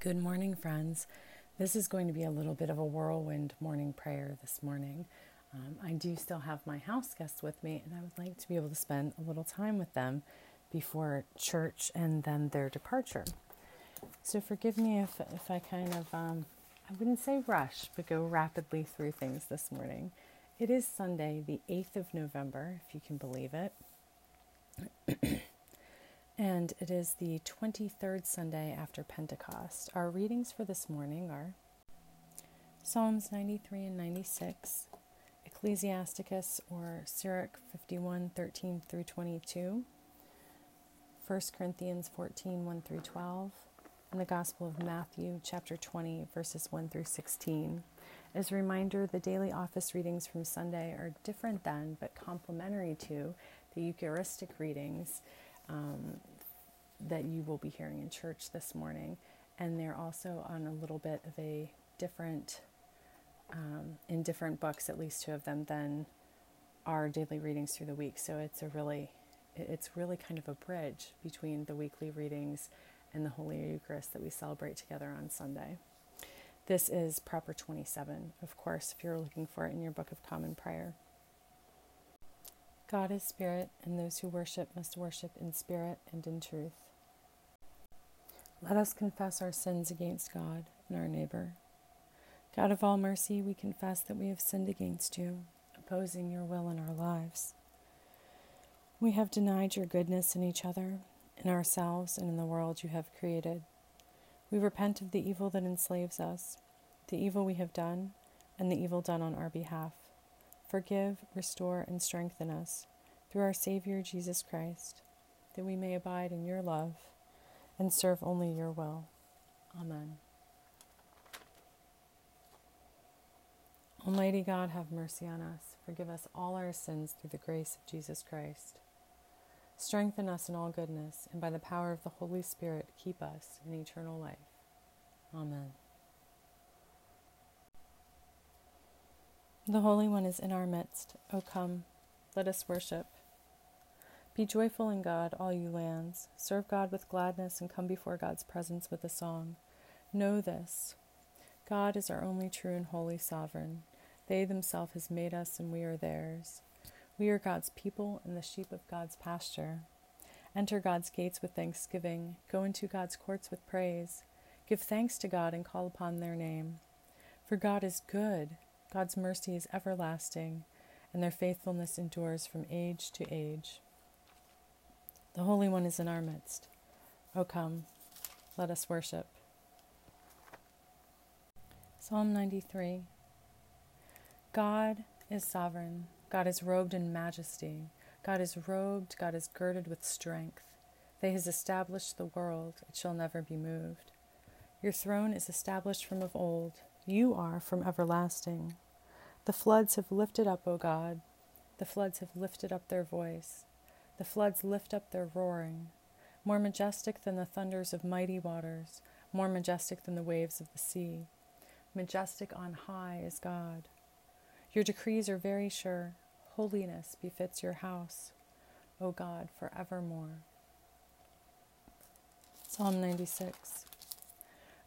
Good morning, friends. This is going to be a little bit of a whirlwind morning prayer this morning. Um, I do still have my house guests with me, and I would like to be able to spend a little time with them before church and then their departure. So, forgive me if, if I kind of, um, I wouldn't say rush, but go rapidly through things this morning. It is Sunday, the 8th of November, if you can believe it. And it is the 23rd Sunday after Pentecost. Our readings for this morning are Psalms 93 and 96, Ecclesiasticus or Sirach 51 13 through 22, 1 Corinthians 14 1 through 12, and the Gospel of Matthew chapter 20 verses 1 through 16. As a reminder, the daily office readings from Sunday are different than but complementary to the Eucharistic readings um, that you will be hearing in church this morning. And they're also on a little bit of a different, um, in different books, at least two of them, than our daily readings through the week. So it's a really, it's really kind of a bridge between the weekly readings and the Holy Eucharist that we celebrate together on Sunday. This is Proper 27, of course, if you're looking for it in your Book of Common Prayer. God is spirit, and those who worship must worship in spirit and in truth. Let us confess our sins against God and our neighbor. God of all mercy, we confess that we have sinned against you, opposing your will in our lives. We have denied your goodness in each other, in ourselves, and in the world you have created. We repent of the evil that enslaves us, the evil we have done, and the evil done on our behalf. Forgive, restore, and strengthen us through our Savior Jesus Christ, that we may abide in your love and serve only your will. Amen. Almighty God, have mercy on us. Forgive us all our sins through the grace of Jesus Christ. Strengthen us in all goodness, and by the power of the Holy Spirit, keep us in eternal life. Amen. The Holy One is in our midst. O come, let us worship. Be joyful in God, all you lands. Serve God with gladness and come before God's presence with a song. Know this God is our only true and holy sovereign. They themselves has made us and we are theirs. We are God's people and the sheep of God's pasture. Enter God's gates with thanksgiving. Go into God's courts with praise. Give thanks to God and call upon their name. For God is good. God's mercy is everlasting, and their faithfulness endures from age to age. The Holy One is in our midst. O come, let us worship. Psalm 93 God is sovereign. God is robed in majesty. God is robed. God is girded with strength. They has established the world. It shall never be moved. Your throne is established from of old. You are from everlasting. The floods have lifted up, O God. The floods have lifted up their voice. The floods lift up their roaring. More majestic than the thunders of mighty waters, more majestic than the waves of the sea. Majestic on high is God. Your decrees are very sure. Holiness befits your house, O God, forevermore. Psalm 96.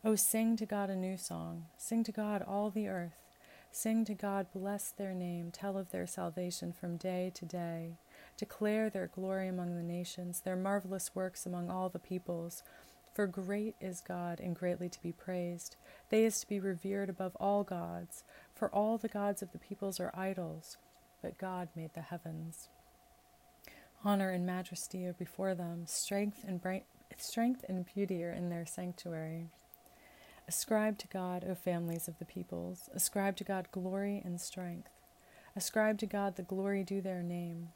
O sing to God a new song. Sing to God all the earth. Sing to God, bless their name, tell of their salvation from day to day. Declare their glory among the nations, their marvelous works among all the peoples. For great is God and greatly to be praised. They is to be revered above all gods. For all the gods of the peoples are idols, but God made the heavens. Honor and majesty are before them, strength and bright, strength and beauty are in their sanctuary. Ascribe to God, O families of the peoples. Ascribe to God glory and strength. Ascribe to God the glory due their name.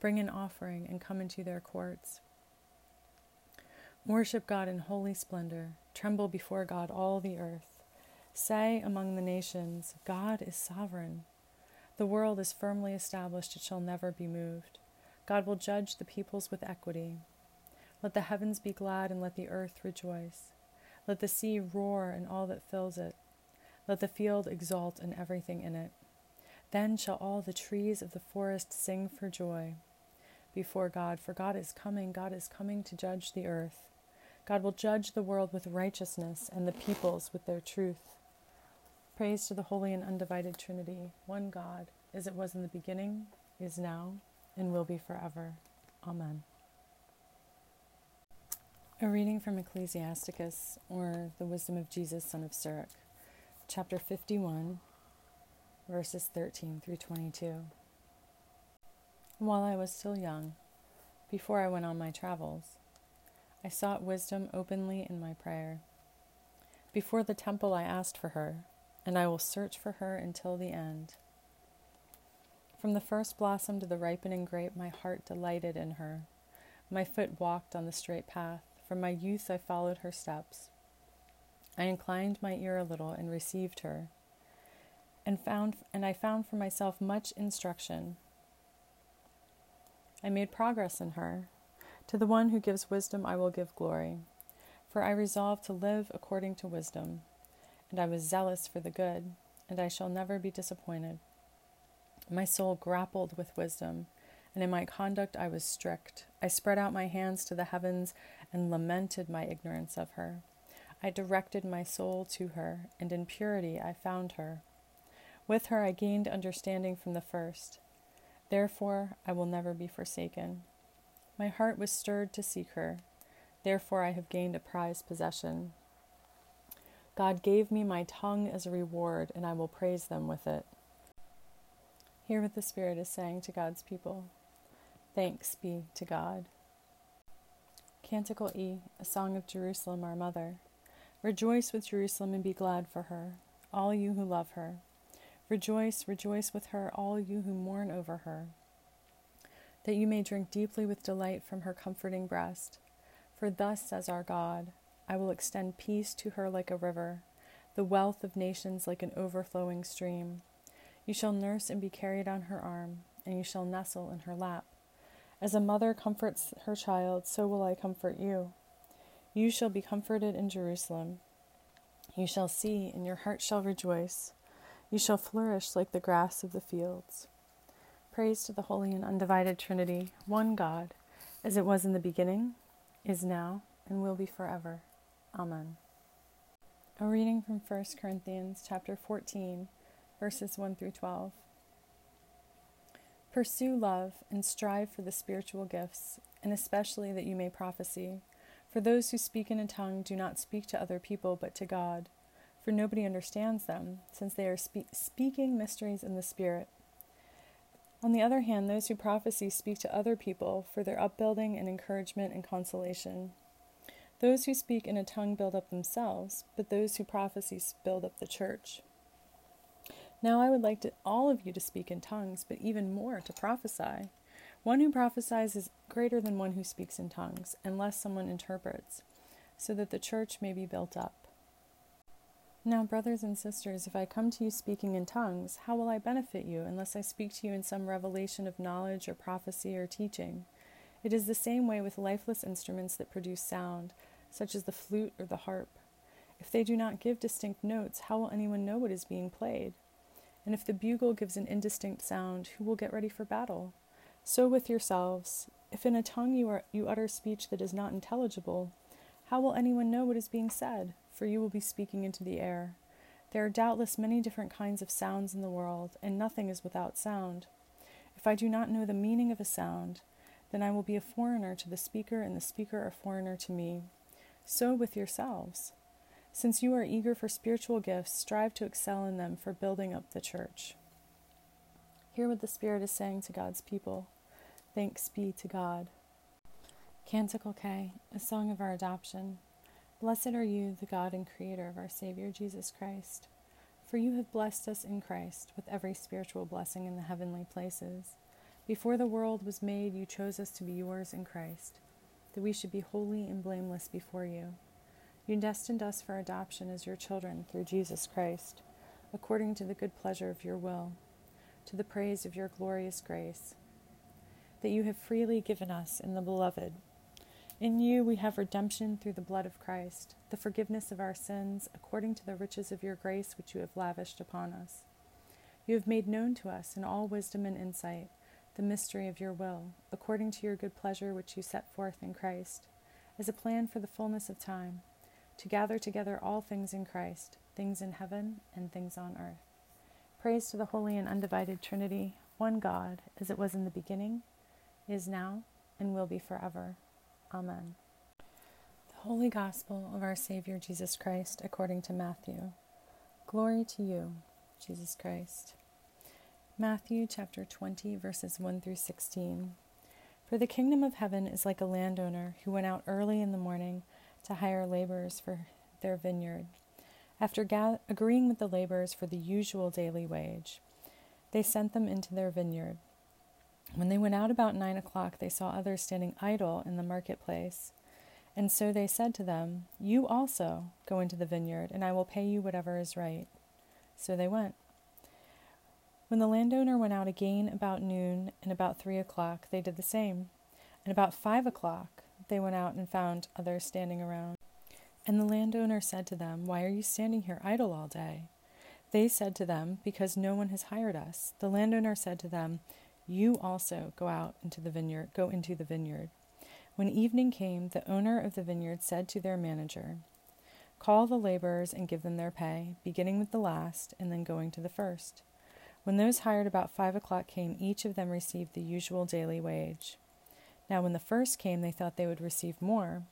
Bring an offering and come into their courts. Worship God in holy splendor. Tremble before God, all the earth. Say among the nations, God is sovereign. The world is firmly established, it shall never be moved. God will judge the peoples with equity. Let the heavens be glad and let the earth rejoice. Let the sea roar and all that fills it. Let the field exult and everything in it. Then shall all the trees of the forest sing for joy before God, for God is coming, God is coming to judge the earth. God will judge the world with righteousness and the peoples with their truth. Praise to the holy and undivided Trinity, one God, as it was in the beginning, is now, and will be forever. Amen. A reading from Ecclesiasticus, or The Wisdom of Jesus, son of Sirach, chapter 51, verses 13 through 22. While I was still young, before I went on my travels, I sought wisdom openly in my prayer. Before the temple, I asked for her and I will search for her until the end. From the first blossom to the ripening grape, my heart delighted in her. My foot walked on the straight path. From my youth, I followed her steps. I inclined my ear a little and received her, and found and I found for myself much instruction. I made progress in her. To the one who gives wisdom, I will give glory, for I resolved to live according to wisdom and I was zealous for the good, and I shall never be disappointed. My soul grappled with wisdom, and in my conduct I was strict. I spread out my hands to the heavens and lamented my ignorance of her. I directed my soul to her, and in purity I found her. With her I gained understanding from the first. Therefore I will never be forsaken. My heart was stirred to seek her. Therefore I have gained a prized possession. God gave me my tongue as a reward, and I will praise them with it. Hear what the Spirit is saying to God's people. Thanks be to God. Canticle E, a song of Jerusalem, our mother. Rejoice with Jerusalem and be glad for her, all you who love her. Rejoice, rejoice with her, all you who mourn over her, that you may drink deeply with delight from her comforting breast. For thus says our God, I will extend peace to her like a river, the wealth of nations like an overflowing stream. You shall nurse and be carried on her arm, and you shall nestle in her lap. As a mother comforts her child, so will I comfort you. You shall be comforted in Jerusalem. You shall see, and your heart shall rejoice. You shall flourish like the grass of the fields. Praise to the Holy and Undivided Trinity, one God, as it was in the beginning, is now, and will be forever. Amen. A reading from 1 Corinthians chapter 14, verses 1 through 12. Pursue love and strive for the spiritual gifts, and especially that you may prophesy. For those who speak in a tongue do not speak to other people but to God, for nobody understands them, since they are spe- speaking mysteries in the Spirit. On the other hand, those who prophesy speak to other people for their upbuilding and encouragement and consolation. Those who speak in a tongue build up themselves, but those who prophesy build up the church. Now I would like to, all of you to speak in tongues, but even more to prophesy. One who prophesies is greater than one who speaks in tongues, unless someone interprets, so that the church may be built up. Now, brothers and sisters, if I come to you speaking in tongues, how will I benefit you unless I speak to you in some revelation of knowledge or prophecy or teaching? It is the same way with lifeless instruments that produce sound, such as the flute or the harp. If they do not give distinct notes, how will anyone know what is being played? And if the bugle gives an indistinct sound, who will get ready for battle? So with yourselves, if in a tongue you, are, you utter speech that is not intelligible, how will anyone know what is being said? For you will be speaking into the air. There are doubtless many different kinds of sounds in the world, and nothing is without sound. If I do not know the meaning of a sound, then I will be a foreigner to the speaker, and the speaker a foreigner to me. So with yourselves. Since you are eager for spiritual gifts, strive to excel in them for building up the church. Hear what the Spirit is saying to God's people. Thanks be to God. Canticle K, a song of our adoption. Blessed are you, the God and Creator of our Savior Jesus Christ. For you have blessed us in Christ with every spiritual blessing in the heavenly places. Before the world was made, you chose us to be yours in Christ, that we should be holy and blameless before you. You destined us for adoption as your children through Jesus Christ, according to the good pleasure of your will, to the praise of your glorious grace, that you have freely given us in the Beloved. In you we have redemption through the blood of Christ, the forgiveness of our sins, according to the riches of your grace which you have lavished upon us. You have made known to us in all wisdom and insight the mystery of your will, according to your good pleasure which you set forth in Christ, as a plan for the fullness of time, to gather together all things in Christ, things in heaven and things on earth. Praise to the holy and undivided Trinity, one God, as it was in the beginning, is now, and will be forever. Amen. The Holy Gospel of our Savior Jesus Christ, according to Matthew. Glory to you, Jesus Christ. Matthew chapter 20, verses 1 through 16. For the kingdom of heaven is like a landowner who went out early in the morning to hire laborers for their vineyard. After ga- agreeing with the laborers for the usual daily wage, they sent them into their vineyard. When they went out about nine o'clock, they saw others standing idle in the marketplace. And so they said to them, You also go into the vineyard, and I will pay you whatever is right. So they went. When the landowner went out again about noon and about three o'clock, they did the same. And about five o'clock, they went out and found others standing around. And the landowner said to them, Why are you standing here idle all day? They said to them, Because no one has hired us. The landowner said to them, You also go out into the vineyard, go into the vineyard. When evening came, the owner of the vineyard said to their manager, Call the laborers and give them their pay, beginning with the last and then going to the first. When those hired about five o'clock came, each of them received the usual daily wage. Now, when the first came, they thought they would receive more,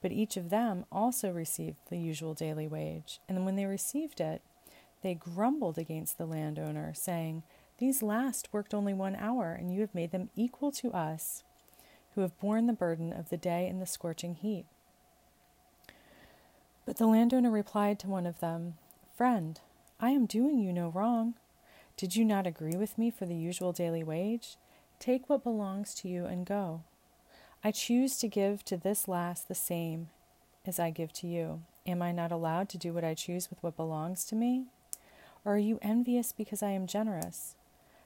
but each of them also received the usual daily wage. And when they received it, they grumbled against the landowner, saying, These last worked only one hour, and you have made them equal to us, who have borne the burden of the day and the scorching heat. But the landowner replied to one of them, Friend, I am doing you no wrong. Did you not agree with me for the usual daily wage? Take what belongs to you and go. I choose to give to this last the same as I give to you. Am I not allowed to do what I choose with what belongs to me? Or are you envious because I am generous?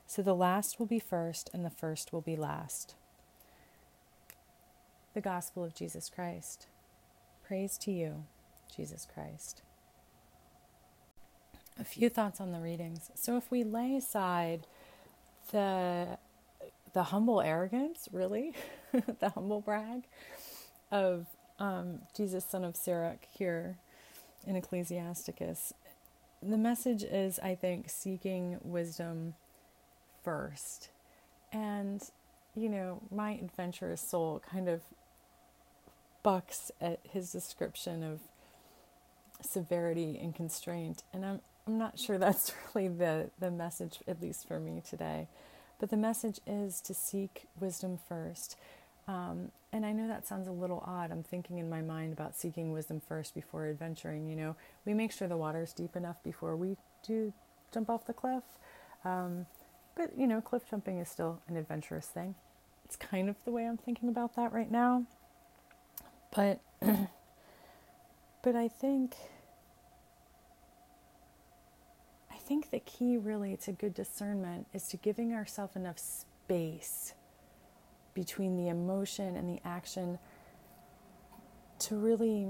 So the last will be first, and the first will be last. The Gospel of Jesus Christ. Praise to you, Jesus Christ a few thoughts on the readings. So if we lay aside the the humble arrogance, really, the humble brag of um, Jesus, son of Sirach, here in Ecclesiasticus, the message is, I think, seeking wisdom first. And, you know, my adventurous soul kind of bucks at his description of severity and constraint. And I'm I'm not sure that's really the, the message, at least for me today. But the message is to seek wisdom first. Um, and I know that sounds a little odd. I'm thinking in my mind about seeking wisdom first before adventuring. You know, we make sure the water's deep enough before we do jump off the cliff. Um, but, you know, cliff jumping is still an adventurous thing. It's kind of the way I'm thinking about that right now. But, but I think think the key really to good discernment is to giving ourselves enough space between the emotion and the action to really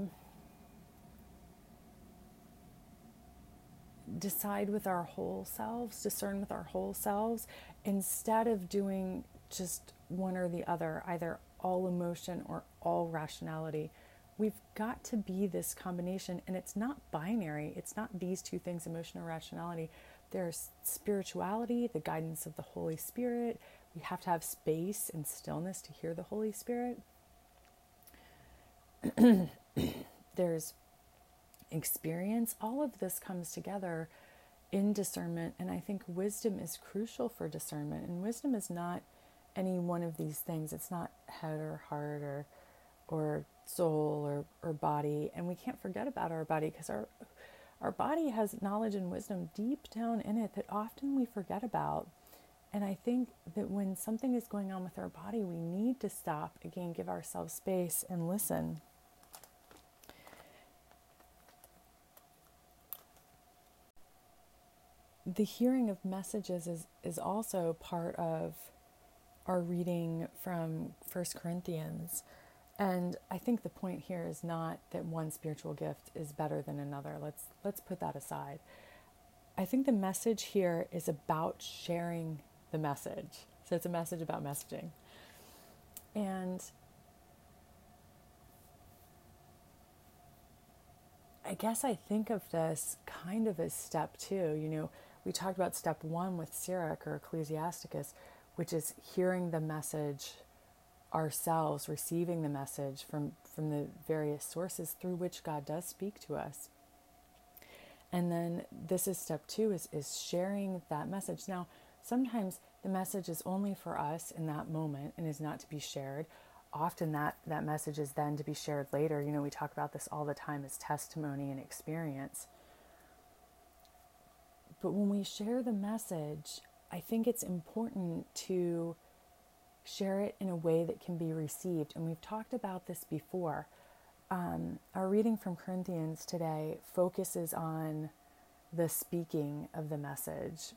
decide with our whole selves, discern with our whole selves, instead of doing just one or the other, either all emotion or all rationality. We've got to be this combination, and it's not binary. It's not these two things, emotion or rationality. There's spirituality, the guidance of the Holy Spirit. We have to have space and stillness to hear the Holy Spirit. There's experience. All of this comes together in discernment, and I think wisdom is crucial for discernment. And wisdom is not any one of these things. It's not head or heart or or soul or, or body. And we can't forget about our body because our our body has knowledge and wisdom deep down in it that often we forget about. And I think that when something is going on with our body, we need to stop again, give ourselves space and listen. The hearing of messages is, is also part of our reading from First Corinthians. And I think the point here is not that one spiritual gift is better than another. Let's let's put that aside. I think the message here is about sharing the message. So it's a message about messaging. And I guess I think of this kind of as step two. You know, we talked about step one with Sirach or Ecclesiasticus, which is hearing the message ourselves, receiving the message from, from the various sources through which God does speak to us. And then this is step two is, is sharing that message. Now, sometimes the message is only for us in that moment and is not to be shared. Often that, that message is then to be shared later. You know, we talk about this all the time as testimony and experience. But when we share the message, I think it's important to share it in a way that can be received. And we've talked about this before. Um, our reading from Corinthians today focuses on the speaking of the message.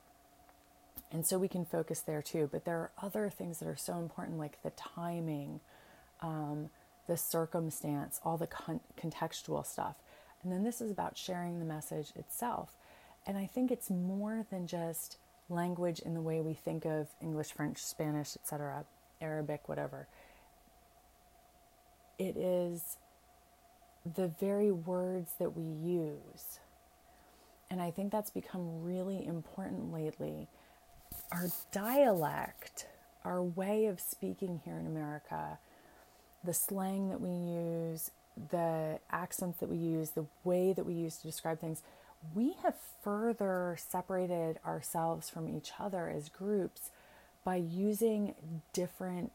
And so we can focus there too. But there are other things that are so important, like the timing, um, the circumstance, all the con- contextual stuff. And then this is about sharing the message itself. And I think it's more than just language in the way we think of English, French, Spanish, etc., Arabic, whatever. It is the very words that we use. And I think that's become really important lately. Our dialect, our way of speaking here in America, the slang that we use, the accents that we use, the way that we use to describe things, we have further separated ourselves from each other as groups by using different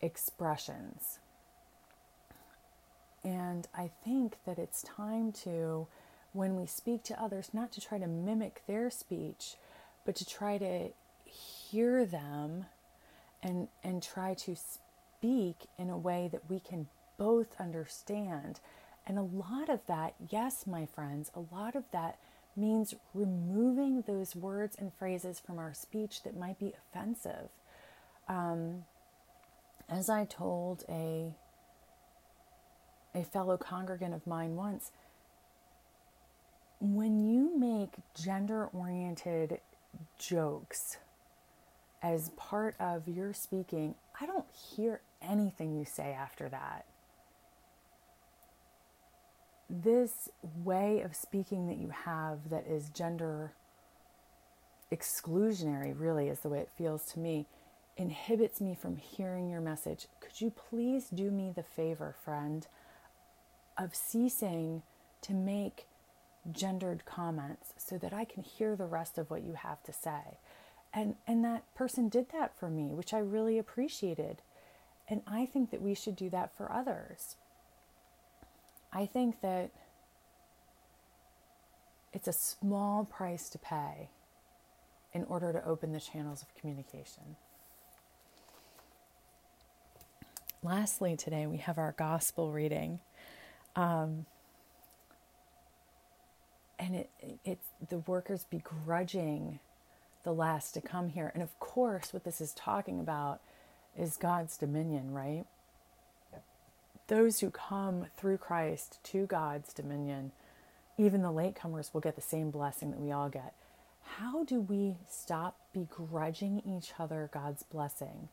expressions. And I think that it's time to, when we speak to others, not to try to mimic their speech, but to try to hear them and, and try to speak in a way that we can both understand. And a lot of that, yes, my friends, a lot of that means removing those words and phrases from our speech that might be offensive. Um, as I told a a fellow congregant of mine once, when you make gender oriented jokes as part of your speaking, I don't hear anything you say after that. This way of speaking that you have that is gender exclusionary, really, is the way it feels to me, inhibits me from hearing your message. Could you please do me the favor, friend? of ceasing to make gendered comments so that I can hear the rest of what you have to say. And and that person did that for me, which I really appreciated. And I think that we should do that for others. I think that it's a small price to pay in order to open the channels of communication. Lastly, today we have our gospel reading um, and it, it's the workers begrudging the last to come here. And of course, what this is talking about is God's dominion, right? Those who come through Christ to God's dominion, even the latecomers will get the same blessing that we all get. How do we stop begrudging each other God's blessing?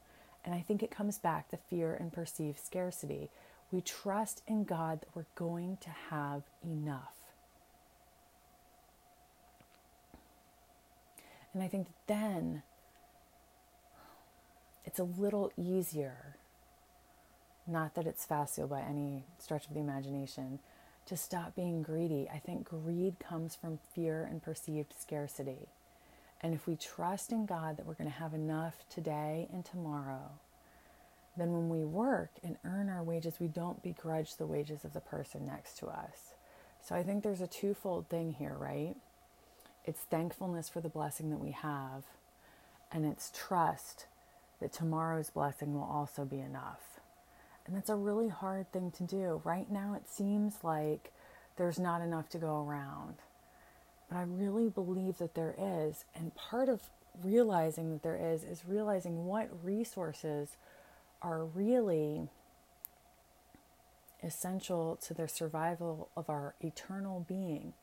And I think it comes back to fear and perceived scarcity we trust in God that we're going to have enough. And I think then it's a little easier, not that it's facile by any stretch of the imagination, to stop being greedy. I think greed comes from fear and perceived scarcity. And if we trust in God that we're going to have enough today and tomorrow, then when we work and earn our wages, we don't begrudge the wages of the person next to us. So I think there's a twofold thing here, right? It's thankfulness for the blessing that we have, and it's trust that tomorrow's blessing will also be enough. And that's a really hard thing to do. Right now, it seems like there's not enough to go around. But I really believe that there is. And part of realizing that there is is realizing what resources are really essential to the survival of our eternal being.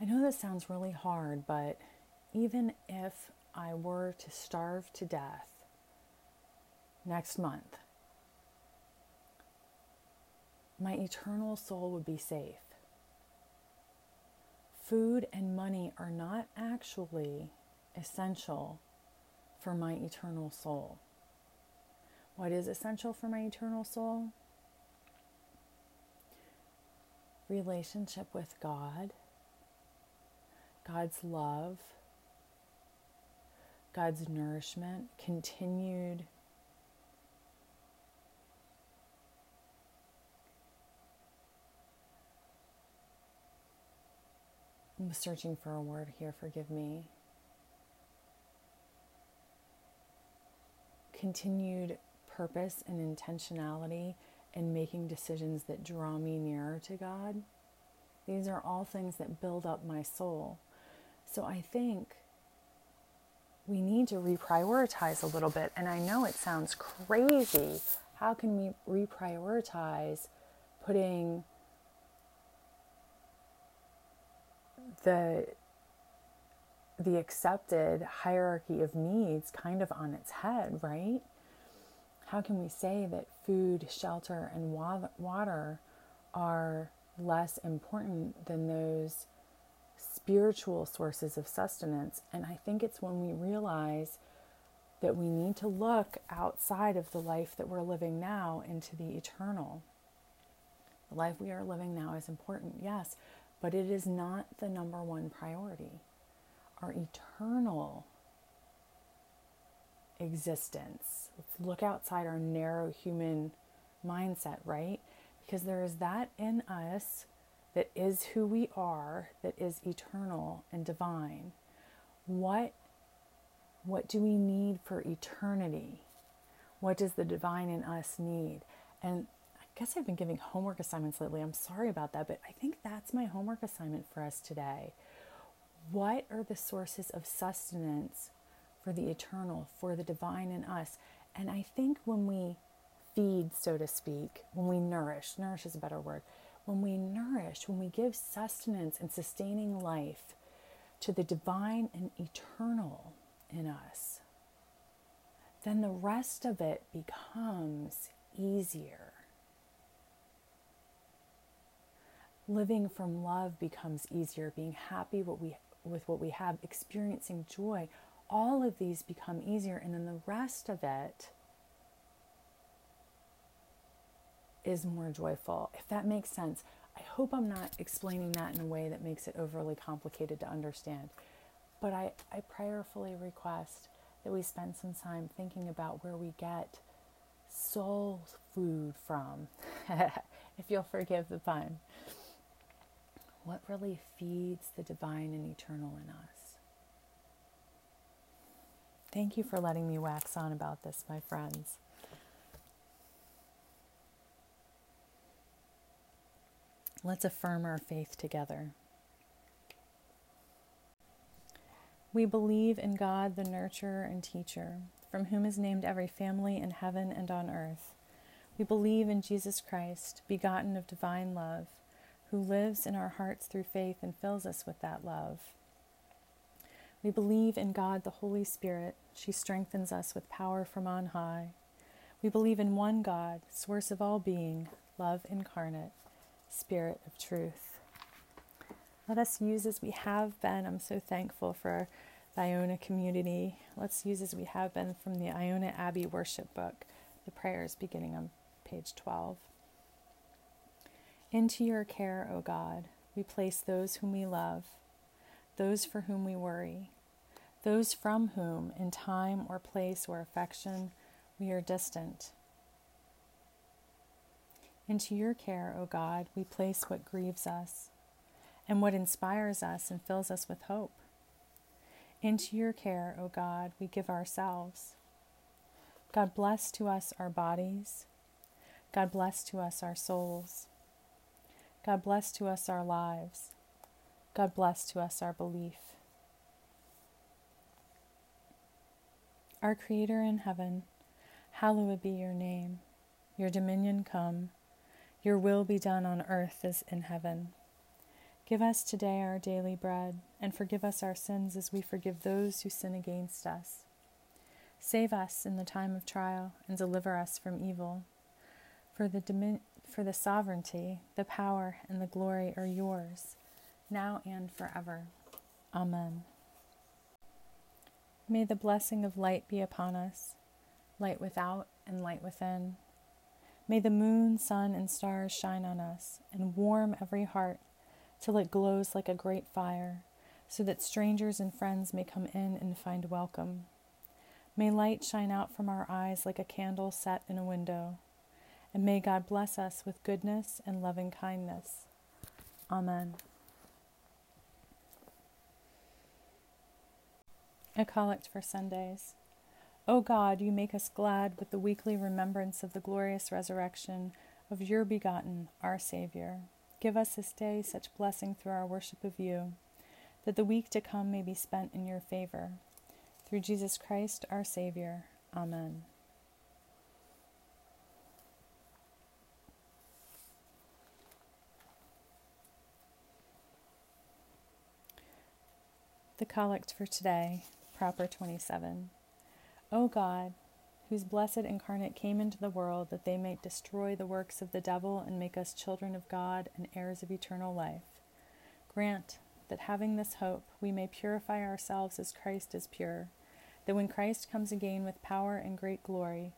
I know this sounds really hard, but even if I were to starve to death next month, my eternal soul would be safe. food and money are not actually essential for my eternal soul. What is essential for my eternal soul? Relationship with God, God's love, God's nourishment, continued Searching for a word here, forgive me. Continued purpose and intentionality in making decisions that draw me nearer to God. These are all things that build up my soul. So I think we need to reprioritize a little bit. And I know it sounds crazy. How can we reprioritize putting the the accepted hierarchy of needs kind of on its head, right? How can we say that food, shelter, and water are less important than those spiritual sources of sustenance? And I think it's when we realize that we need to look outside of the life that we're living now into the eternal. The life we are living now is important, yes, but it is not the number one priority. Our eternal existence. Let's look outside our narrow human mindset, right? Because there is that in us that is who we are, that is eternal and divine. What what do we need for eternity? What does the divine in us need? And guess I've been giving homework assignments lately. I'm sorry about that, but I think that's my homework assignment for us today. What are the sources of sustenance for the eternal, for the divine in us? And I think when we feed, so to speak, when we nourish, nourish is a better word, when we nourish, when we give sustenance and sustaining life to the divine and eternal in us, then the rest of it becomes easier. Living from love becomes easier, being happy what we, with what we have, experiencing joy, all of these become easier. And then the rest of it is more joyful, if that makes sense. I hope I'm not explaining that in a way that makes it overly complicated to understand. But I, I prayerfully request that we spend some time thinking about where we get soul food from, if you'll forgive the pun what really feeds the divine and eternal in us. Thank you for letting me wax on about this, my friends. Let's affirm our faith together. We believe in God, the nurturer and teacher, from whom is named every family in heaven and on earth. We believe in Jesus Christ, begotten of divine love who lives in our hearts through faith and fills us with that love. We believe in God, the Holy Spirit. She strengthens us with power from on high. We believe in one God, source of all being, love incarnate, Spirit of truth. Let us use as we have been. I'm so thankful for the Iona community. Let's use as we have been from the Iona Abbey worship book, the prayers beginning on page 12. Into your care, O God, we place those whom we love, those for whom we worry, those from whom, in time or place or affection, we are distant. Into your care, O God, we place what grieves us and what inspires us and fills us with hope. Into your care, O God, we give ourselves. God bless to us our bodies. God bless to us our souls. God bless to us our lives. God bless to us our belief. Our Creator in heaven, hallowed be your name. Your dominion come. Your will be done on earth as in heaven. Give us today our daily bread, and forgive us our sins as we forgive those who sin against us. Save us in the time of trial, and deliver us from evil. For the, for the sovereignty, the power, and the glory are yours, now and forever. Amen. May the blessing of light be upon us, light without and light within. May the moon, sun, and stars shine on us and warm every heart till it glows like a great fire, so that strangers and friends may come in and find welcome. May light shine out from our eyes like a candle set in a window, and may God bless us with goodness and loving kindness. Amen. A collect for Sundays. O God, you make us glad with the weekly remembrance of the glorious resurrection of your begotten, our Savior. Give us this day such blessing through our worship of you, that the week to come may be spent in your favor. Through Jesus Christ, our Savior. Amen. The collect for today, proper 27. O God, whose blessed incarnate came into the world that they might destroy the works of the devil and make us children of God and heirs of eternal life, grant that having this hope we may purify ourselves as Christ is pure, that when Christ comes again with power and great glory,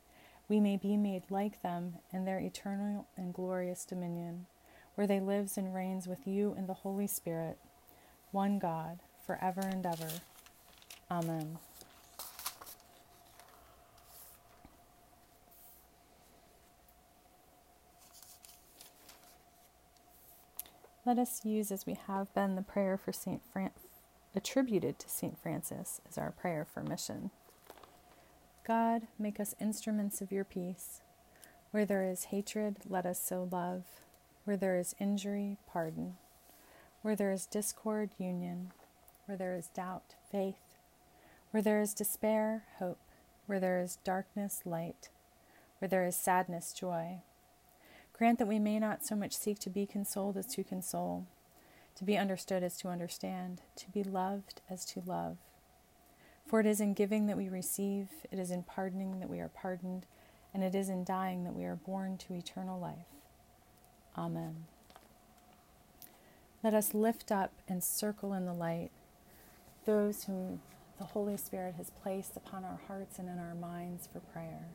we may be made like them in their eternal and glorious dominion, where they lives and reigns with you in the Holy Spirit, one God, for ever and ever. Amen. Let us use, as we have been, the prayer for Saint Fran- attributed to Saint Francis as our prayer for mission. God, make us instruments of your peace. Where there is hatred, let us sow love. Where there is injury, pardon. Where there is discord, union. Where there is doubt, faith. Where there is despair, hope. Where there is darkness, light. Where there is sadness, joy Grant that we may not so much seek to be consoled as to console, to be understood as to understand, to be loved as to love. For it is in giving that we receive, it is in pardoning that we are pardoned, and it is in dying that we are born to eternal life. Amen. Let us lift up and circle in the light those whom the Holy Spirit has placed upon our hearts and in our minds for prayer.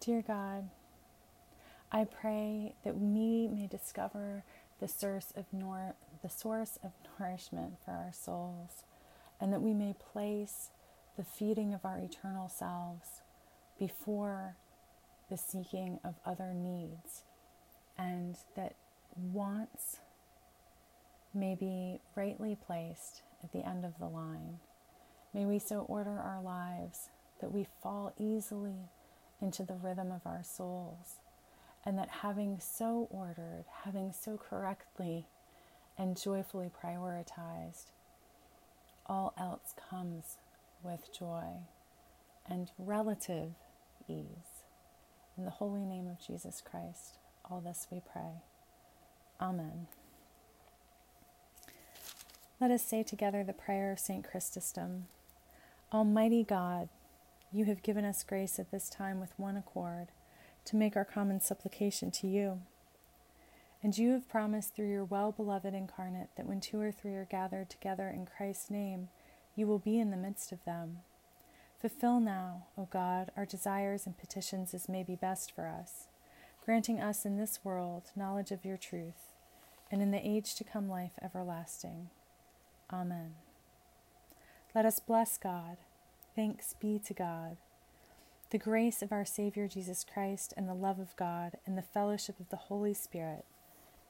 Dear God, I pray that we may discover the source of nor- the source of nourishment for our souls, and that we may place the feeding of our eternal selves before the seeking of other needs, and that wants may be rightly placed at the end of the line. May we so order our lives that we fall easily into the rhythm of our souls. And that having so ordered, having so correctly and joyfully prioritized, all else comes with joy and relative ease. In the holy name of Jesus Christ, all this we pray. Amen. Let us say together the prayer of St. Chrysostom Almighty God, you have given us grace at this time with one accord to make our common supplication to you. And you have promised through your well beloved incarnate that when two or three are gathered together in Christ's name, you will be in the midst of them. Fulfill now, O God, our desires and petitions as may be best for us, granting us in this world knowledge of your truth, and in the age to come life everlasting. Amen. Let us bless God Thanks be to God. The grace of our Savior Jesus Christ and the love of God and the fellowship of the Holy Spirit